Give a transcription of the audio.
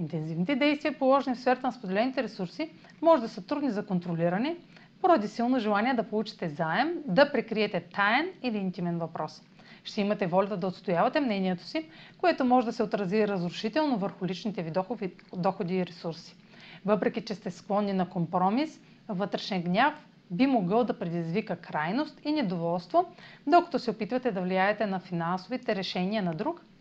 Интензивните действия, положени в сферата на споделените ресурси, може да са трудни за контролиране, поради силно желание да получите заем, да прикриете таен или интимен въпрос. Ще имате волята да отстоявате мнението си, което може да се отрази разрушително върху личните ви доходи и ресурси. Въпреки, че сте склонни на компромис, вътрешен гняв би могъл да предизвика крайност и недоволство, докато се опитвате да влияете на финансовите решения на друг,